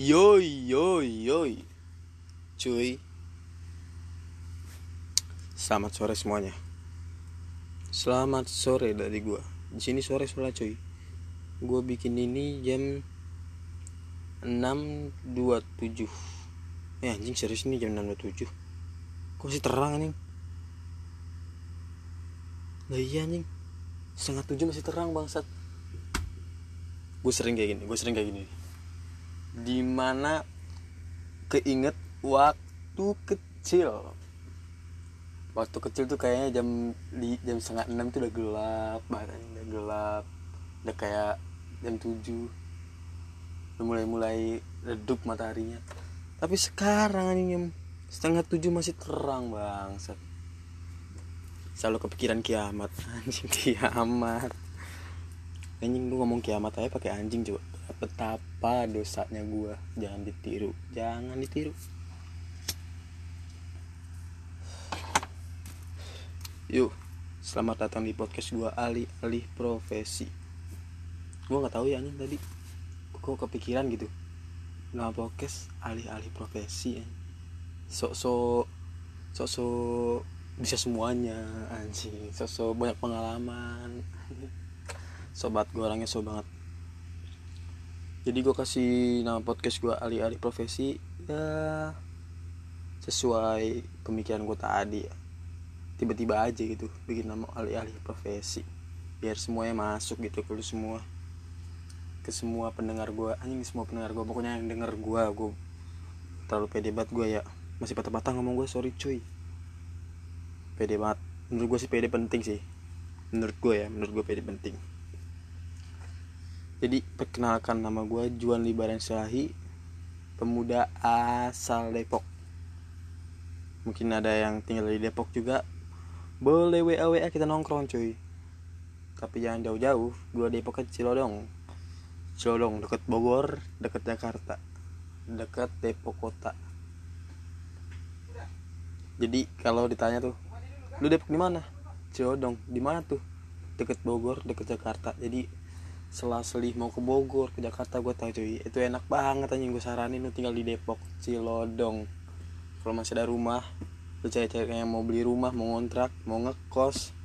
Yoi yoi yoi. Cuy. Selamat sore semuanya. Selamat sore dari gua. Di sini sore soalnya cuy. Gua bikin ini jam 6.27 Ya anjing serius ini jam 6.27 Kok masih terang anjing? Lah iya anjing. Setengah tujuh masih terang bangsat. Gue sering kayak gini Gue sering kayak gini di mana keinget waktu kecil. Waktu kecil tuh kayaknya jam di jam setengah enam tuh udah gelap banget udah gelap. Udah kayak jam tujuh. Udah mulai mulai redup mataharinya. Tapi sekarang ini jam setengah tujuh masih terang bang selalu kepikiran kiamat anjing kiamat. Anjing lu ngomong kiamat aja pakai anjing coba betapa dosanya gue jangan ditiru. Jangan ditiru. Yuk selamat datang di podcast gue alih-alih profesi. Gue nggak tahu ya anjing tadi. Kok kepikiran gitu? Nama podcast alih-alih profesi sok-sok sok-sok bisa semuanya anjing. Sok-sok banyak pengalaman. Sobat gue orangnya so banget jadi gue kasih nama podcast gue alih-alih profesi ya sesuai pemikiran gue tadi. Tiba-tiba aja gitu bikin nama alih-alih profesi biar semuanya masuk gitu ke lu semua. Ke semua pendengar gue anjing semua pendengar gue pokoknya yang denger gue gue terlalu pede banget gue ya. Masih patah-patah ngomong gue sorry cuy. Pede banget. Menurut gue sih pede penting sih. Menurut gue ya menurut gue pede penting jadi perkenalkan nama gue Juan Libaran Selahi pemuda asal Depok. Mungkin ada yang tinggal di Depok juga. Boleh WA WA kita nongkrong cuy. Tapi jangan jauh-jauh gue Depok ke Cilodong. Cilodong deket Bogor deket Jakarta deket Depok kota. Jadi kalau ditanya tuh lu Depok di mana? Cilodong. Di mana tuh? Deket Bogor deket Jakarta. Jadi selasih mau ke Bogor ke Jakarta gue tau cuy. Itu enak banget aja gue saranin. Lu tinggal di Depok Cilodong. Kalau masih ada rumah lu cewek-cewek yang mau beli rumah mau ngontrak mau ngekos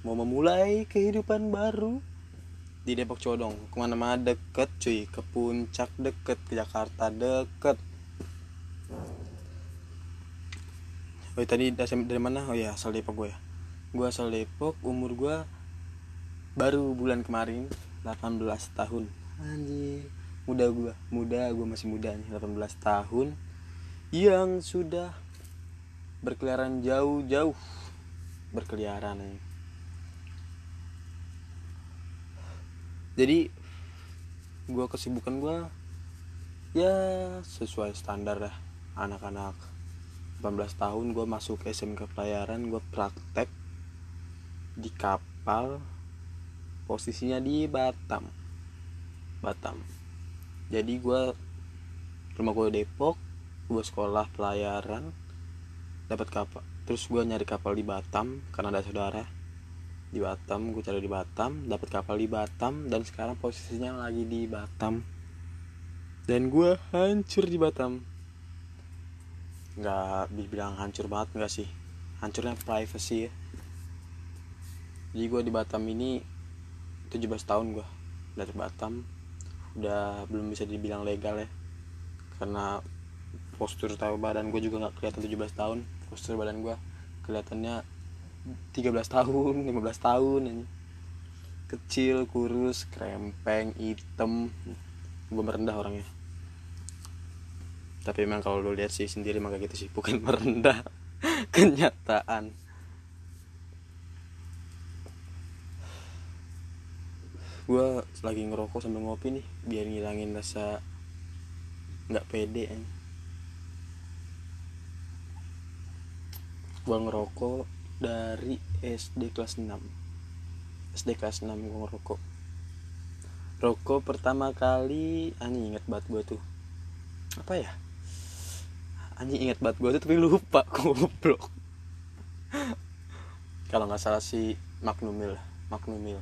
mau memulai kehidupan baru di Depok Codong ke mana-mana deket cuy. Ke puncak deket ke Jakarta deket. Oh tadi dari mana? Oh ya asal Depok gue ya. Gue asal Depok umur gue baru bulan kemarin 18 tahun. Anjir. Muda gue muda gue masih muda nih 18 tahun yang sudah berkeliaran jauh-jauh. Berkeliaran nih jadi gue kesibukan gue ya sesuai standar dah anak-anak. 18 tahun gue masuk SMK pelayaran gue praktek di kapal posisinya di Batam. Batam. Jadi gue rumah gue Depok gue sekolah pelayaran dapat kapal. Terus gue nyari kapal di Batam karena ada saudara di Batam gue cari di Batam dapat kapal di Batam dan sekarang posisinya lagi di Batam. Dan gue hancur di Batam. Nggak dibilang hancur banget nggak sih. Hancurnya privacy ya. Jadi gue di Batam ini 17 tahun gue dari Batam udah belum bisa dibilang legal ya karena postur tahu badan gue juga nggak kelihatan 17 tahun. Postur badan gue kelihatannya 13 tahun 15 tahun ini. Kecil kurus krempeng hitam. Gue merendah orangnya. Tapi memang kalau lo lihat sih sendiri maka gitu sih. Bukan merendah. Kenyataan gue lagi ngerokok sambil ngopi nih biar ngilangin rasa nggak pede kan gue ngerokok dari SD kelas 6 SD kelas 6 gue ngerokok. Rokok pertama kali anjing inget banget gue tuh. Apa ya? Anjing inget banget gue tuh tapi lupa goblok kalau nggak salah si Magnumil Magnumil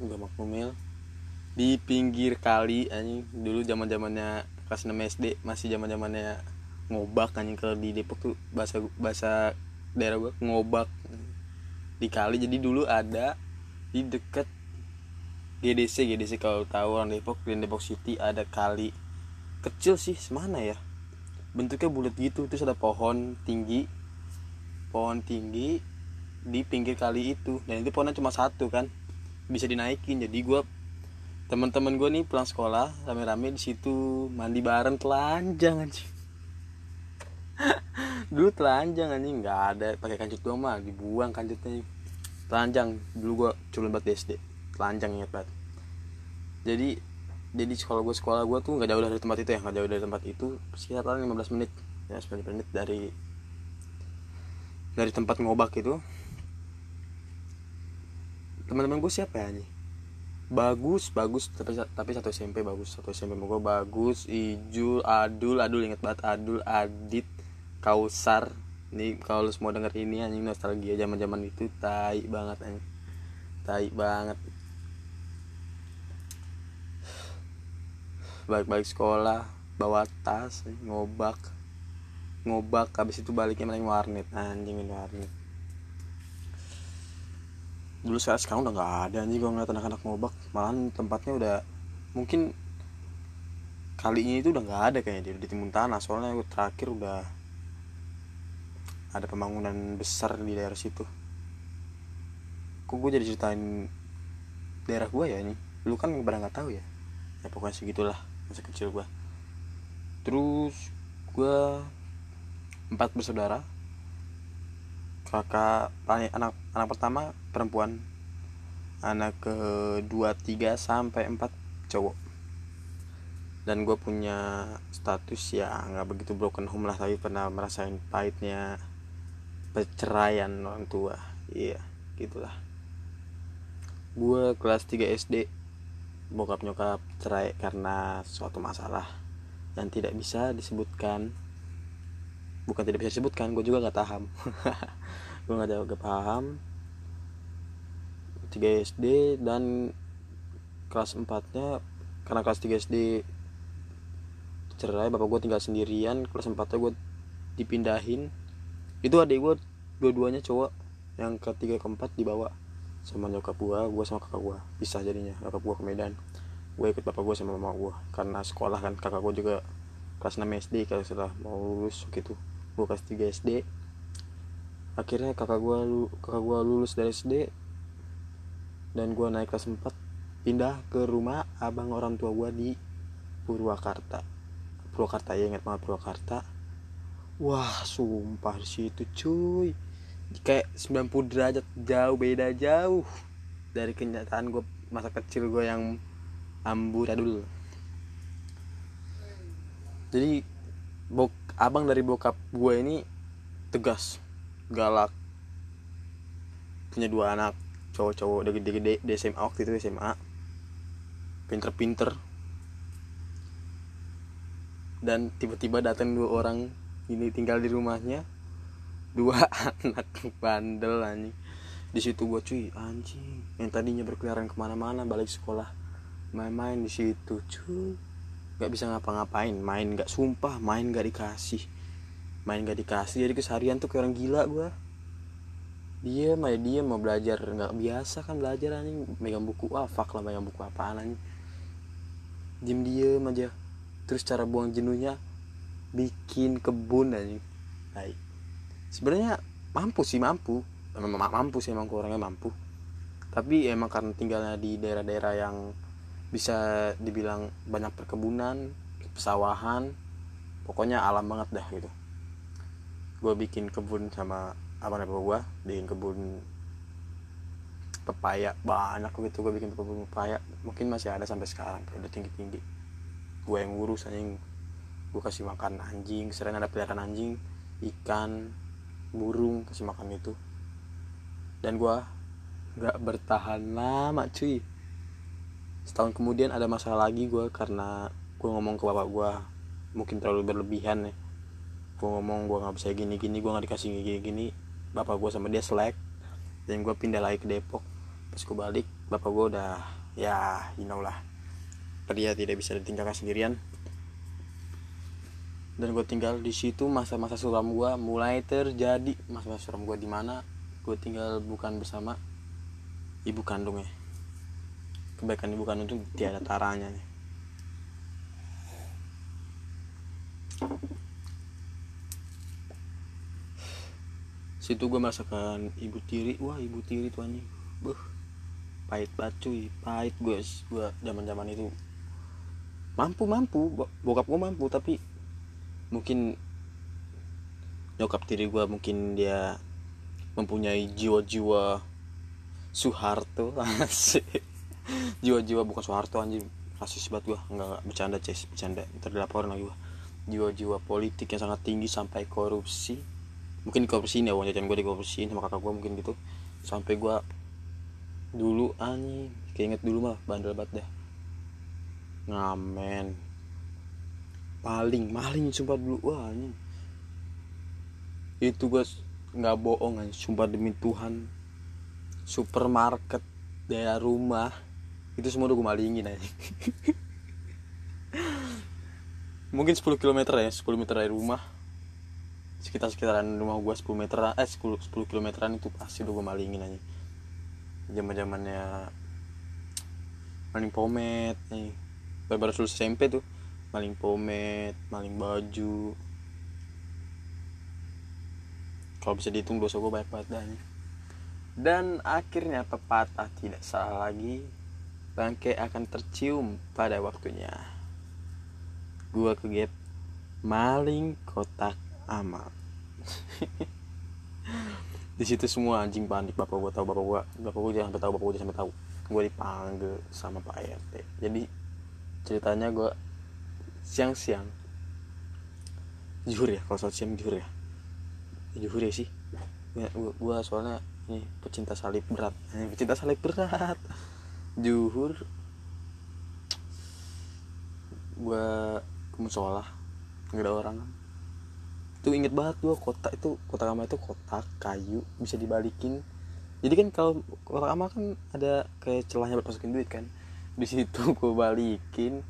enggak Magnumil di pinggir kali anjing. Dulu zaman zamannya kelas 6 SD masih zaman zamannya ngobak anjing. Kalau di Depok tuh bahasa bahasa daerah gua ngobak. Di kali jadi dulu ada di deket GDC GDC kalau tahu orang Depok di Depok City ada kali. Kecil sih semana ya? Bentuknya bulat gitu terus ada pohon tinggi. Pohon tinggi di pinggir kali itu. Dan itu pohonnya cuma satu kan bisa dinaikin. Jadi gue teman-teman gue nih pulang sekolah rame-rame di situ mandi bareng telanjang anjing. Dulu telanjang anjing. Nggak ada pakai kancut doang mah dibuang kancutnya. Telanjang dulu gue culun banget SD telanjang inget banget. Jadi jadi sekolah gue sekolah gue tuh nggak jauh dari tempat itu ya nggak jauh dari tempat itu sekitar 15 menit. Ya 15 menit dari dari tempat ngobak itu teman-teman gue siapa ya nih bagus bagus tapi tapi satu SMP bagus satu SMP gue bagus Ijul Adul Adul inget banget Adul Adit Kausar. Nih kalau lu semua denger ini anjing nostalgia zaman zaman itu tai banget anjing. Tai banget. Balik-balik sekolah bawa tas ngobak. Ngobak habis itu baliknya main warnet. Anjing warnet dulu saya sekarang udah nggak ada anjing gue ngeliat anak-anak ngobak. Malahan tempatnya udah mungkin kalinya itu udah nggak ada kayaknya di, di timun tanah. Soalnya gue terakhir udah ada pembangunan besar di daerah situ. Kok gue jadi ceritain daerah gue ya ini lu kan pada nggak tahu ya? Ya pokoknya segitulah masa kecil gue terus gue empat bersaudara kakak anak anak pertama perempuan. Anak kedua tiga sampai empat cowok. Dan gue punya status ya nggak begitu broken home lah tapi pernah merasain pahitnya perceraian orang tua. Iya gitulah. Gue kelas 3 SD bokap nyokap cerai karena suatu masalah yang tidak bisa disebutkan bukan tidak bisa disebutkan gue juga nggak paham. Gue nggak gak paham. 3 SD dan kelas 4 nya karena kelas 3 SD cerai bapak gue tinggal sendirian kelas 4 nya gue dipindahin. Itu adik gue dua-duanya cowok. Yang ketiga keempat dibawa sama nyokap gue gue sama kakak gue bisa jadinya nyokap gue ke Medan. Gue ikut bapak gue sama mama gue karena sekolah kan. Kakak gue juga kelas 6 SD kalau setelah mau lulus gitu gue kelas 3 SD akhirnya kakak gue kakak gue lulus dari SD dan gue naik kelas 4 pindah ke rumah abang orang tua gue di Purwakarta. Purwakarta ya ingat banget Purwakarta. Wah sumpah di situ cuy. Kayak 90 derajat jauh beda jauh dari kenyataan gue masa kecil gue yang amburadul. Jadi bok abang dari bokap gue ini tegas galak punya dua anak cowok-cowok udah gede-gede di SMA waktu itu SMA pinter-pinter. Dan tiba-tiba datang dua orang ini tinggal di rumahnya. Dua anak bandel anjing. Di situ gue cuy anjing yang tadinya berkeliaran ke mana-mana balik sekolah main-main di situ cuy nggak bisa ngapa-ngapain main nggak sumpah main nggak dikasih. Main nggak dikasih jadi keseharian tuh kayak orang gila gue dia mah dia mau belajar nggak biasa kan belajar anjing. Megang buku ah fuck lah megang buku apaan anjing. Diem diem aja. Terus cara buang jenuhnya bikin kebun anjing. Baik sebenarnya mampu sih mampu. Memang mampu sih emang orangnya mampu. Tapi emang karena tinggalnya di daerah-daerah yang bisa dibilang banyak perkebunan pesawahan pokoknya alam banget dah gitu. Gue bikin kebun sama abang abang gue bikin kebun pepaya banyak gitu gue bikin kebun pepaya. Mungkin masih ada sampai sekarang udah tinggi tinggi gue yang ngurus anjing gue kasih makan anjing sering ada peliharaan anjing ikan burung kasih makan itu. Dan gue nggak bertahan lama cuy setahun kemudian ada masalah lagi gue karena gue ngomong ke bapak gue mungkin terlalu berlebihan ya. Gue ngomong gue nggak bisa gini gini gue nggak dikasih gini gini bapak gue sama dia selek dan gue pindah lagi ke Depok. Pas gue balik bapak gue udah ya you know lah. Dia tidak bisa ditinggalkan sendirian. Dan gue tinggal di situ masa-masa suram gue mulai terjadi. Masa-masa suram gue di mana? Gue tinggal bukan bersama ibu kandung ya kebaikan ibu kandung itu tiada taranya. Nih situ gue merasakan ibu tiri. Wah ibu tiri tuh anjing. Buh pahit banget cuy. Pahit gue gue zaman zaman itu. Mampu mampu. Bokap gue mampu tapi mungkin nyokap tiri gue mungkin dia mempunyai jiwa-jiwa Soeharto jiwa-jiwa bukan Soeharto anjing. Rasis banget gue nggak, nggak bercanda ces. Bercanda. Ntar dilaporin lagi gue jiwa-jiwa politik yang sangat tinggi sampai korupsi. Mungkin korupsi ini ya uang jajan. Gue dikorupsiin sama kakak gue mungkin gitu. Sampai gue dulu anjing. Keinget dulu mah bandel banget dah. Ngamen. Paling maling sumpah dulu. Wah anjing. Itu gue nggak bohong anjing. Sumpah demi Tuhan. Supermarket daerah rumah itu semua udah gue malingin aja mungkin 10 km ya 10 meter dari rumah. Sekitar sekitaran rumah gue 10 meter eh 10 10 kilometeran itu pasti udah gue malingin aja zaman zamannya maling pomet nih baru baru lulus SMP tuh maling pomet maling baju. Kalau bisa dihitung dosa gue banyak banget dah dan akhirnya pepatah tidak salah lagi bangke akan tercium pada waktunya. Gua ke gap maling kotak amal. Di situ semua anjing panik. Bapak gua tahu bapak gua bapak gua jangan tahu bapak gua sampai tahu. Gua dipanggil sama pak rt jadi ceritanya gua siang-siang. Juhur ya kalau saat siang juhur ya, juhur ya sih. Ya, gua, gua soalnya ini pecinta salib berat. Ini pecinta salib berat juhur. Gua ke musola nggak ada orang itu inget banget gua kotak itu kotak amal itu kotak kayu bisa dibalikin. Jadi kan kalau kotak amal kan ada kayak celahnya buat masukin duit kan. Di situ gua balikin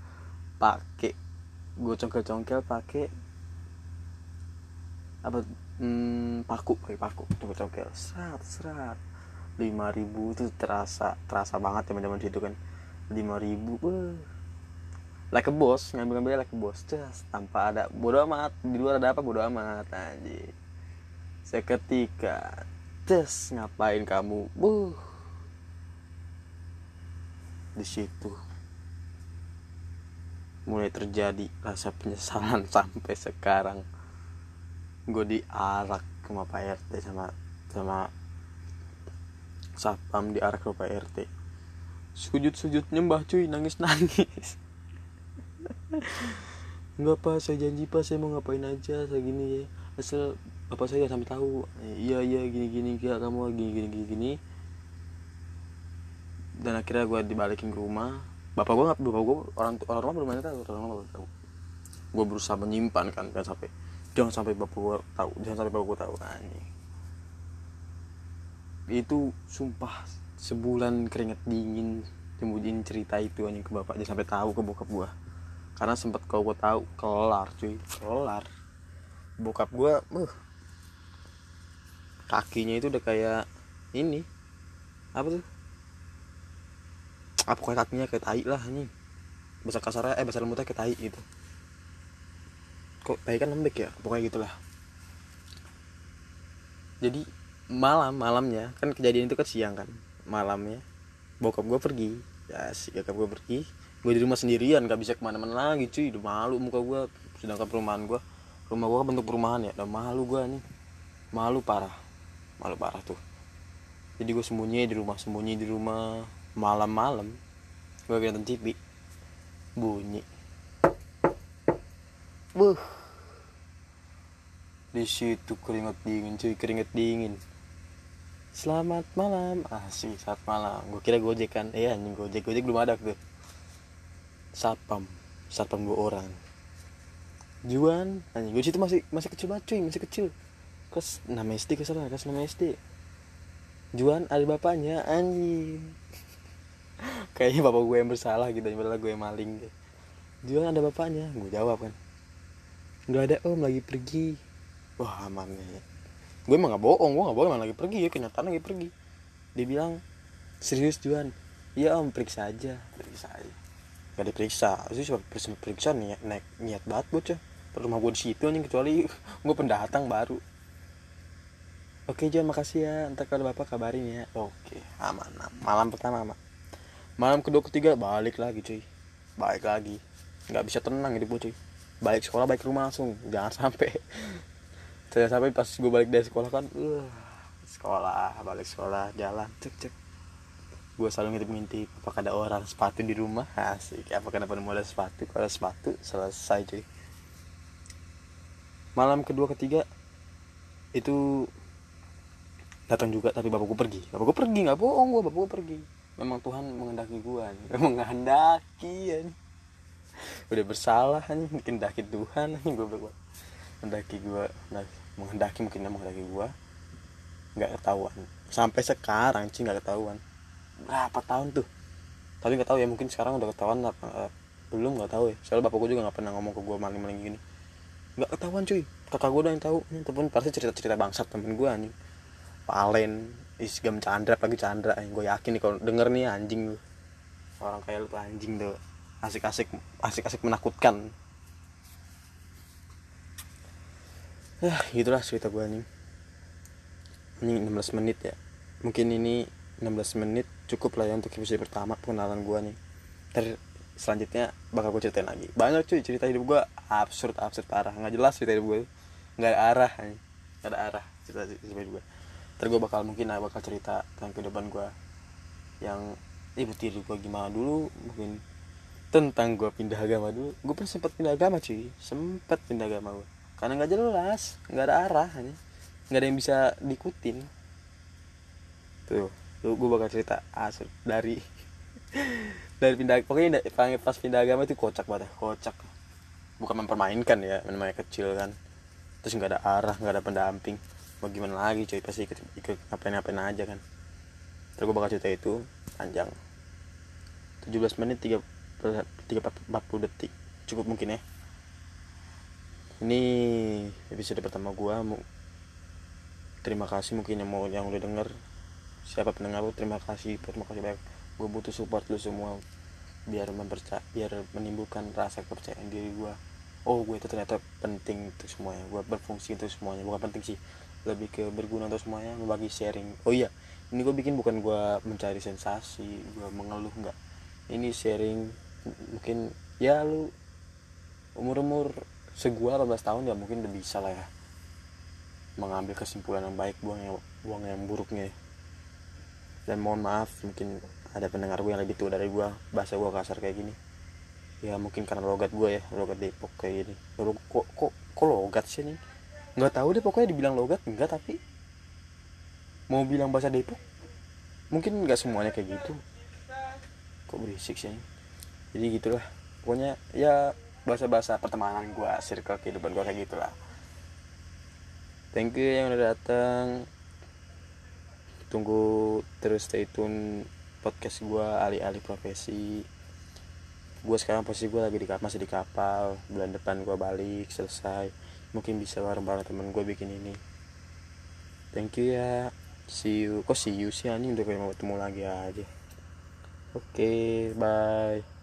pakai gua congkel-congkel pakai apa hmm, paku pakai paku congkel congkel serat serat lima ribu itu terasa terasa banget teman teman situ kan. lima ribu like a boss ngambil ngambil like a boss just tanpa ada bodo amat di luar ada apa bodo amat anjir. Seketika tes ngapain kamu buh di situ. Mulai terjadi rasa penyesalan sampai sekarang. Gue diarak ke Pak RT sama sama satpam diarak ke Pak RT sujud sujud nyembah cuy nangis nangis Enggak pak, saya janji pak saya mau ngapain aja saya gini ya. Asal bapak saya sampai tahu. Iya iya gini gini gak kamu gini gini gini gini. Dan akhirnya gue dibalikin ke rumah. Bapak gue nggak bapak gue orang orang rumah belum tahu. Orang rumah belum tahu. Gue berusaha menyimpan kan dan sampai jangan sampai bapak gue tahu jangan sampai bapak gue tahu anjing itu sumpah sebulan keringet dingin nyembunyiin cerita itu anjing ke bapak jangan sampai tahu ke bokap gue karena sempet kalau gue tahu kelar cuy. Kelar. Bokap gue uh, kakinya itu udah kayak ini. Apa tuh? Apa kayak kakinya kayak tai lah ini bahasa kasarnya eh bahasa lembutnya kayak tai gitu. Kok tai kan lembek ya? Pokoknya gitulah. Jadi malam malamnya. Kan kejadian itu kan siang kan malamnya. Bokap gue pergi. Ya si bokap gue pergi. Gue di rumah sendirian gak bisa ke mana-mana lagi cuy. Udah malu muka gue sedangkan perumahan gue rumah gue kan bentuk perumahan ya. Udah malu gue nih. Malu parah. Malu parah tuh. Jadi gue sembunyi di rumah sembunyi di rumah. Malam-malam gue nonton TV bunyi. Buh di situ keringet dingin cuy. Keringet dingin selamat malam. Asik saat malam. Gue kira gojek kan. Iya eh, anjing gojek. Gojek belum ada tuh satpam. Satpam dua orang. Juan. Anjing gue situ masih masih kecil banget cuy. Masih kecil. Kelas 6 SD ke sana kelas 6 SD Juan ada bapaknya anjing. Kayaknya bapak gue yang bersalah gitu padahal gue yang maling Juan ada bapaknya. Gue jawab kan. Nggak ada om. Lagi pergi. Wah aman nih gue emang gak bohong gue gak bohong. Emang lagi pergi ya. Kenyataan lagi pergi. Dia bilang serius Juan? Iya om. Periksa aja. Periksa aja. Gak diperiksa. Sih cuma periksa niat naik niat banget bocah. Rumah gue di situ nih kecuali gue pendatang baru. Oke John makasih ya. Ntar kalau bapak kabarin ya. Oke aman Malam pertama aman Malam kedua ketiga balik lagi cuy. Balik lagi. Nggak bisa tenang gitu cuy. Balik sekolah balik rumah langsung. Jangan sampai Jangan sampai pas gue balik dari sekolah kan uh, Sekolah balik sekolah jalan cek cek. Gue selalu ngintip-ngintip apakah ada orang sepatu di rumah? Asik apakah dapat modal sepatu? Kalau sepatu selesai cuy. Malam kedua ketiga itu datang juga tapi bapak gue pergi. Bapak gue pergi nggak bohong gue bapak gue pergi. Memang Tuhan menghendaki gue memang menghendaki ya udah bersalah nih menghendaki Tuhan nih gue gue menghendaki gue menghendaki mungkin menghendaki gue nggak ketahuan. Sampai sekarang sih nggak ketahuan. Berapa tahun tuh? Tapi nggak tahu ya mungkin sekarang udah ketahuan apa belum nggak tahu ya. Soalnya bapak gue juga nggak pernah ngomong ke gue maling-maling gini. Nggak ketahuan cuy. Kakak gue udah yang tahu. Ataupun pasti cerita-cerita bangsat temen gue nih Palen Isgam Chandra pagi Chandra. Yang gue yakin nih kalau denger nih anjing. Lu orang kayak lu tuh anjing tuh. Asik-asik asik-asik menakutkan ya gitulah cerita gue nih ini 16 menit ya. Mungkin ini 16 menit cukup lah ya untuk episode pertama pengenalan gue nih. Ter selanjutnya bakal gue ceritain lagi. Banyak cuy cerita hidup gue absurd absurd parah. Nggak jelas cerita hidup gue nggak ada arah nggak ada arah cerita hidup gue ntar gue bakal mungkin bakal cerita tentang kehidupan gue yang ibu tiri gue gimana dulu mungkin tentang gue pindah agama dulu. Gue pernah sempat pindah agama cuy. Sempat pindah agama gue karena nggak jelas nggak ada arah nggak ada yang bisa diikutin. Tuh tuh gue bakal cerita asal dari dari pindah pokoknya pas pindah agama itu kocak banget kocak. Bukan mempermainkan ya namanya kecil kan. Terus nggak ada arah nggak ada pendamping. Mau gimana lagi cuy pasti ikut ikut ngapain ngapain aja kan. Terus gue bakal cerita itu panjang. 17 menit 3 40 detik. Cukup mungkin ya ini episode pertama gue mau terima kasih mungkin yang mau yang udah denger. Siapa pendengar lu terima kasih. Terima kasih banyak. Gue butuh support lu semua biar mempercaya biar menimbulkan rasa kepercayaan diri gue oh gue itu ternyata penting untuk semuanya. Gue berfungsi untuk semuanya. Bukan penting sih. Lebih ke berguna untuk semuanya membagi sharing. Oh iya ini gue bikin bukan gue mencari sensasi gue mengeluh nggak. Ini sharing mungkin ya lu umur umur segua 18 tahun ya mungkin udah bisa lah ya. Mengambil kesimpulan yang baik buang yang buang yang buruknya. Dan mohon maaf mungkin ada pendengar gue yang lebih tua dari gue bahasa gue kasar kayak gini. Ya mungkin karena logat gue ya logat Depok kayak gini. Kok kok kok logat sih nih nggak tahu deh pokoknya dibilang logat enggak tapi mau bilang bahasa Depok? Mungkin nggak semuanya kayak gitu. Kok berisik sih jadi gitulah. Pokoknya ya bahasa-bahasa pertemanan gue circle kehidupan gue kayak gitulah. Thank you yang udah datang. Tunggu terus stay tune podcast gue alih-alih profesi. Gue sekarang posisi gue lagi di masih di kapal. Bulan depan gue balik selesai. Mungkin bisa bareng-bareng temen gue bikin ini. Thank you ya. See you. Kok see you sih anjing? Udah kayak mau ketemu lagi aja. Oke okay, bye